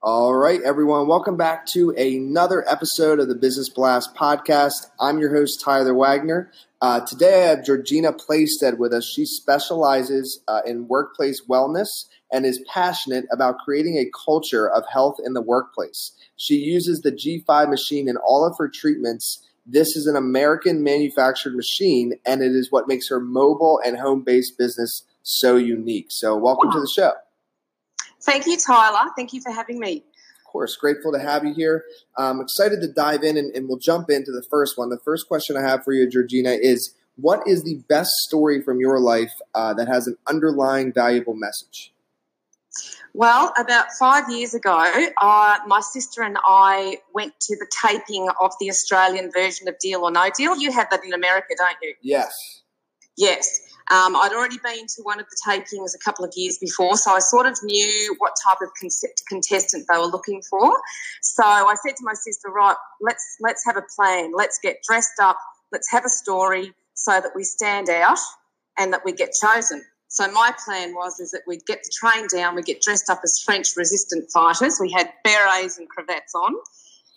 All right, everyone, welcome back to another episode of the Business Blast podcast. I'm your host, Tyler Wagner. Uh, today, I have Georgina Playstead with us. She specializes uh, in workplace wellness and is passionate about creating a culture of health in the workplace. She uses the G5 machine in all of her treatments. This is an American manufactured machine, and it is what makes her mobile and home based business so unique. So, welcome to the show. Thank you, Tyler. Thank you for having me. Of course, grateful to have you here. I'm excited to dive in and, and we'll jump into the first one. The first question I have for you, Georgina, is what is the best story from your life uh, that has an underlying valuable message? Well, about five years ago, uh, my sister and I went to the taping of the Australian version of Deal or No Deal. You have that in America, don't you? Yes. Yes. Um, I'd already been to one of the tapings a couple of years before, so I sort of knew what type of contestant they were looking for. So I said to my sister, "Right, let's let's have a plan. Let's get dressed up. Let's have a story so that we stand out and that we get chosen." So my plan was is that we'd get the train down, we'd get dressed up as French resistant fighters. We had berets and cravats on.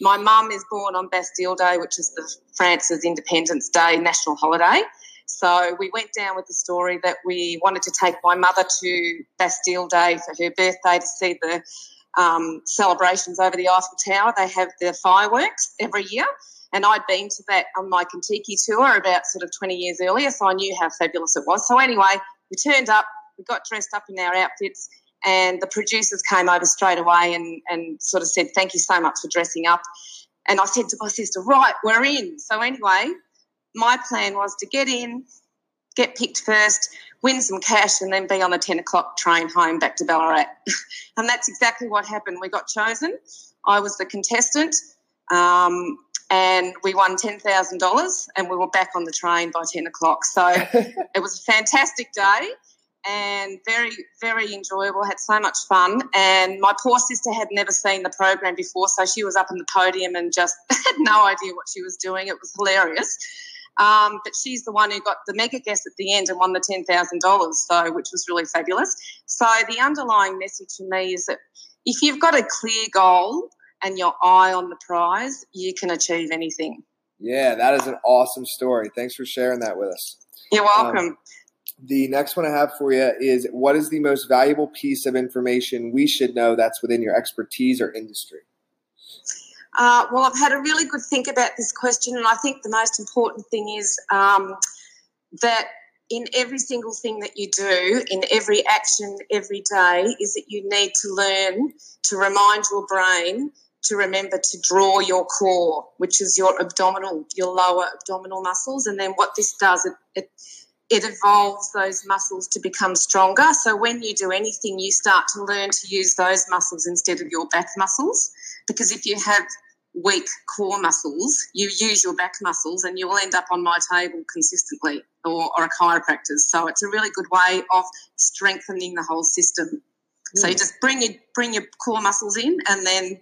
My mum is born on Bastille Day, which is the France's Independence Day national holiday. So we went down with the story that we wanted to take my mother to Bastille Day for her birthday to see the um, celebrations over the Eiffel Tower. They have the fireworks every year. And I'd been to that on my Contiki tour about sort of 20 years earlier, so I knew how fabulous it was. So anyway, we turned up, we got dressed up in our outfits, and the producers came over straight away and, and sort of said, Thank you so much for dressing up. And I said to my sister, Right, we're in. So anyway, my plan was to get in, get picked first, win some cash, and then be on the 10 o'clock train home back to Ballarat. and that's exactly what happened. We got chosen. I was the contestant, um, and we won $10,000, and we were back on the train by 10 o'clock. So it was a fantastic day and very, very enjoyable. Had so much fun. And my poor sister had never seen the program before, so she was up in the podium and just had no idea what she was doing. It was hilarious. Um, but she's the one who got the mega guess at the end and won the ten thousand dollars, so which was really fabulous. So the underlying message for me is that if you've got a clear goal and your eye on the prize, you can achieve anything. Yeah, that is an awesome story. Thanks for sharing that with us. You're welcome. Um, the next one I have for you is what is the most valuable piece of information we should know that's within your expertise or industry? Uh, well, I've had a really good think about this question, and I think the most important thing is um, that in every single thing that you do, in every action every day, is that you need to learn to remind your brain to remember to draw your core, which is your abdominal, your lower abdominal muscles. And then what this does, it, it it evolves those muscles to become stronger. So when you do anything, you start to learn to use those muscles instead of your back muscles. Because if you have weak core muscles, you use your back muscles and you will end up on my table consistently or, or a chiropractor's. So it's a really good way of strengthening the whole system. Mm. So you hmm. just bring your bring your core muscles in and then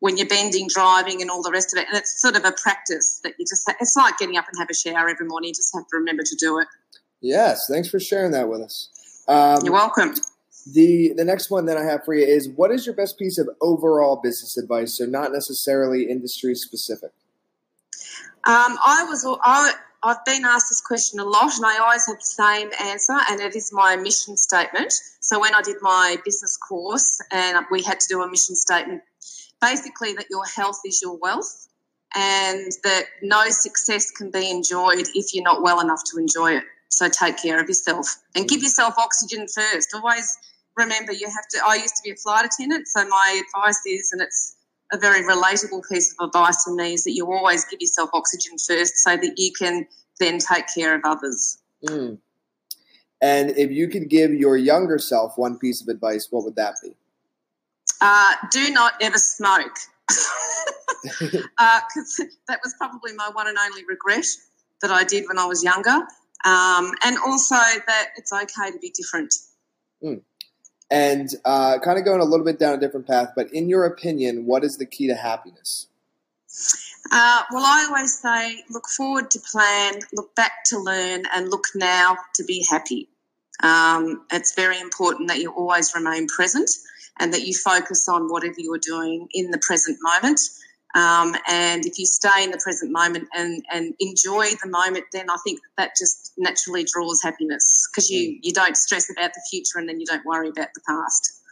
when you're bending, driving, and all the rest of it. And it's sort of a practice that you just, it's like getting up and have a shower every morning. You just have to remember to do it. Yes. Thanks for sharing that with us. Um, You're welcome. The the next one that I have for you is what is your best piece of overall business advice? So not necessarily industry specific. Um, I was I, I've been asked this question a lot, and I always have the same answer, and it is my mission statement. So when I did my business course, and we had to do a mission statement, basically that your health is your wealth, and that no success can be enjoyed if you're not well enough to enjoy it. So take care of yourself and give yourself oxygen first. Always remember you have to. I used to be a flight attendant, so my advice is, and it's a very relatable piece of advice to me, is that you always give yourself oxygen first so that you can then take care of others. Mm. And if you could give your younger self one piece of advice, what would that be? Uh, do not ever smoke. because uh, that was probably my one and only regret that I did when I was younger. Um, and also that it's okay to be different. Mm. And uh, kind of going a little bit down a different path, but in your opinion, what is the key to happiness? Uh, well, I always say look forward to plan, look back to learn, and look now to be happy. Um, it's very important that you always remain present and that you focus on whatever you're doing in the present moment. Um, and if you stay in the present moment and, and enjoy the moment, then I think that just naturally draws happiness because you, you don't stress about the future and then you don't worry about the past.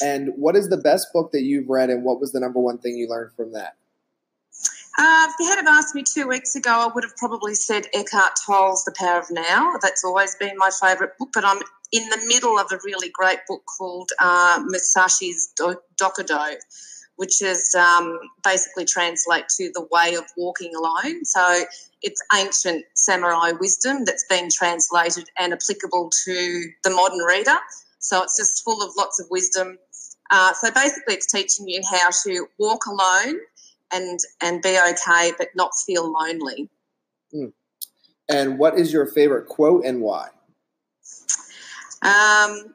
And what is the best book that you've read, and what was the number one thing you learned from that? Uh, if you had have asked me two weeks ago, I would have probably said Eckhart Tolle's The Power of Now. That's always been my favourite book, but I'm in the middle of a really great book called uh, Musashi's Do- Dokkodo, which is um, basically translate to the way of walking alone. So it's ancient samurai wisdom that's been translated and applicable to the modern reader. So it's just full of lots of wisdom. Uh, so basically, it's teaching you how to walk alone and and be okay, but not feel lonely. Mm. And what is your favorite quote and why? Um,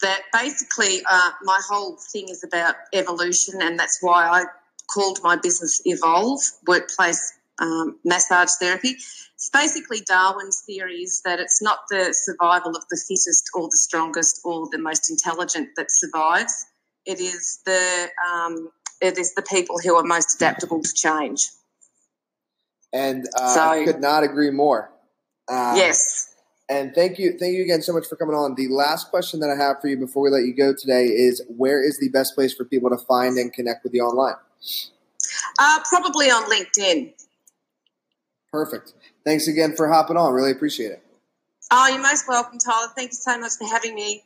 that basically, uh, my whole thing is about evolution, and that's why I called my business Evolve Workplace um, Massage Therapy. It's basically Darwin's theories that it's not the survival of the fittest or the strongest or the most intelligent that survives. It is the um, it is the people who are most adaptable to change. And uh, so, I could not agree more. Uh, yes. And thank you, thank you again so much for coming on. The last question that I have for you before we let you go today is: Where is the best place for people to find and connect with you online? Uh, probably on LinkedIn. Perfect. Thanks again for hopping on. Really appreciate it. Oh, you're most welcome, Tyler. Thank you so much for having me.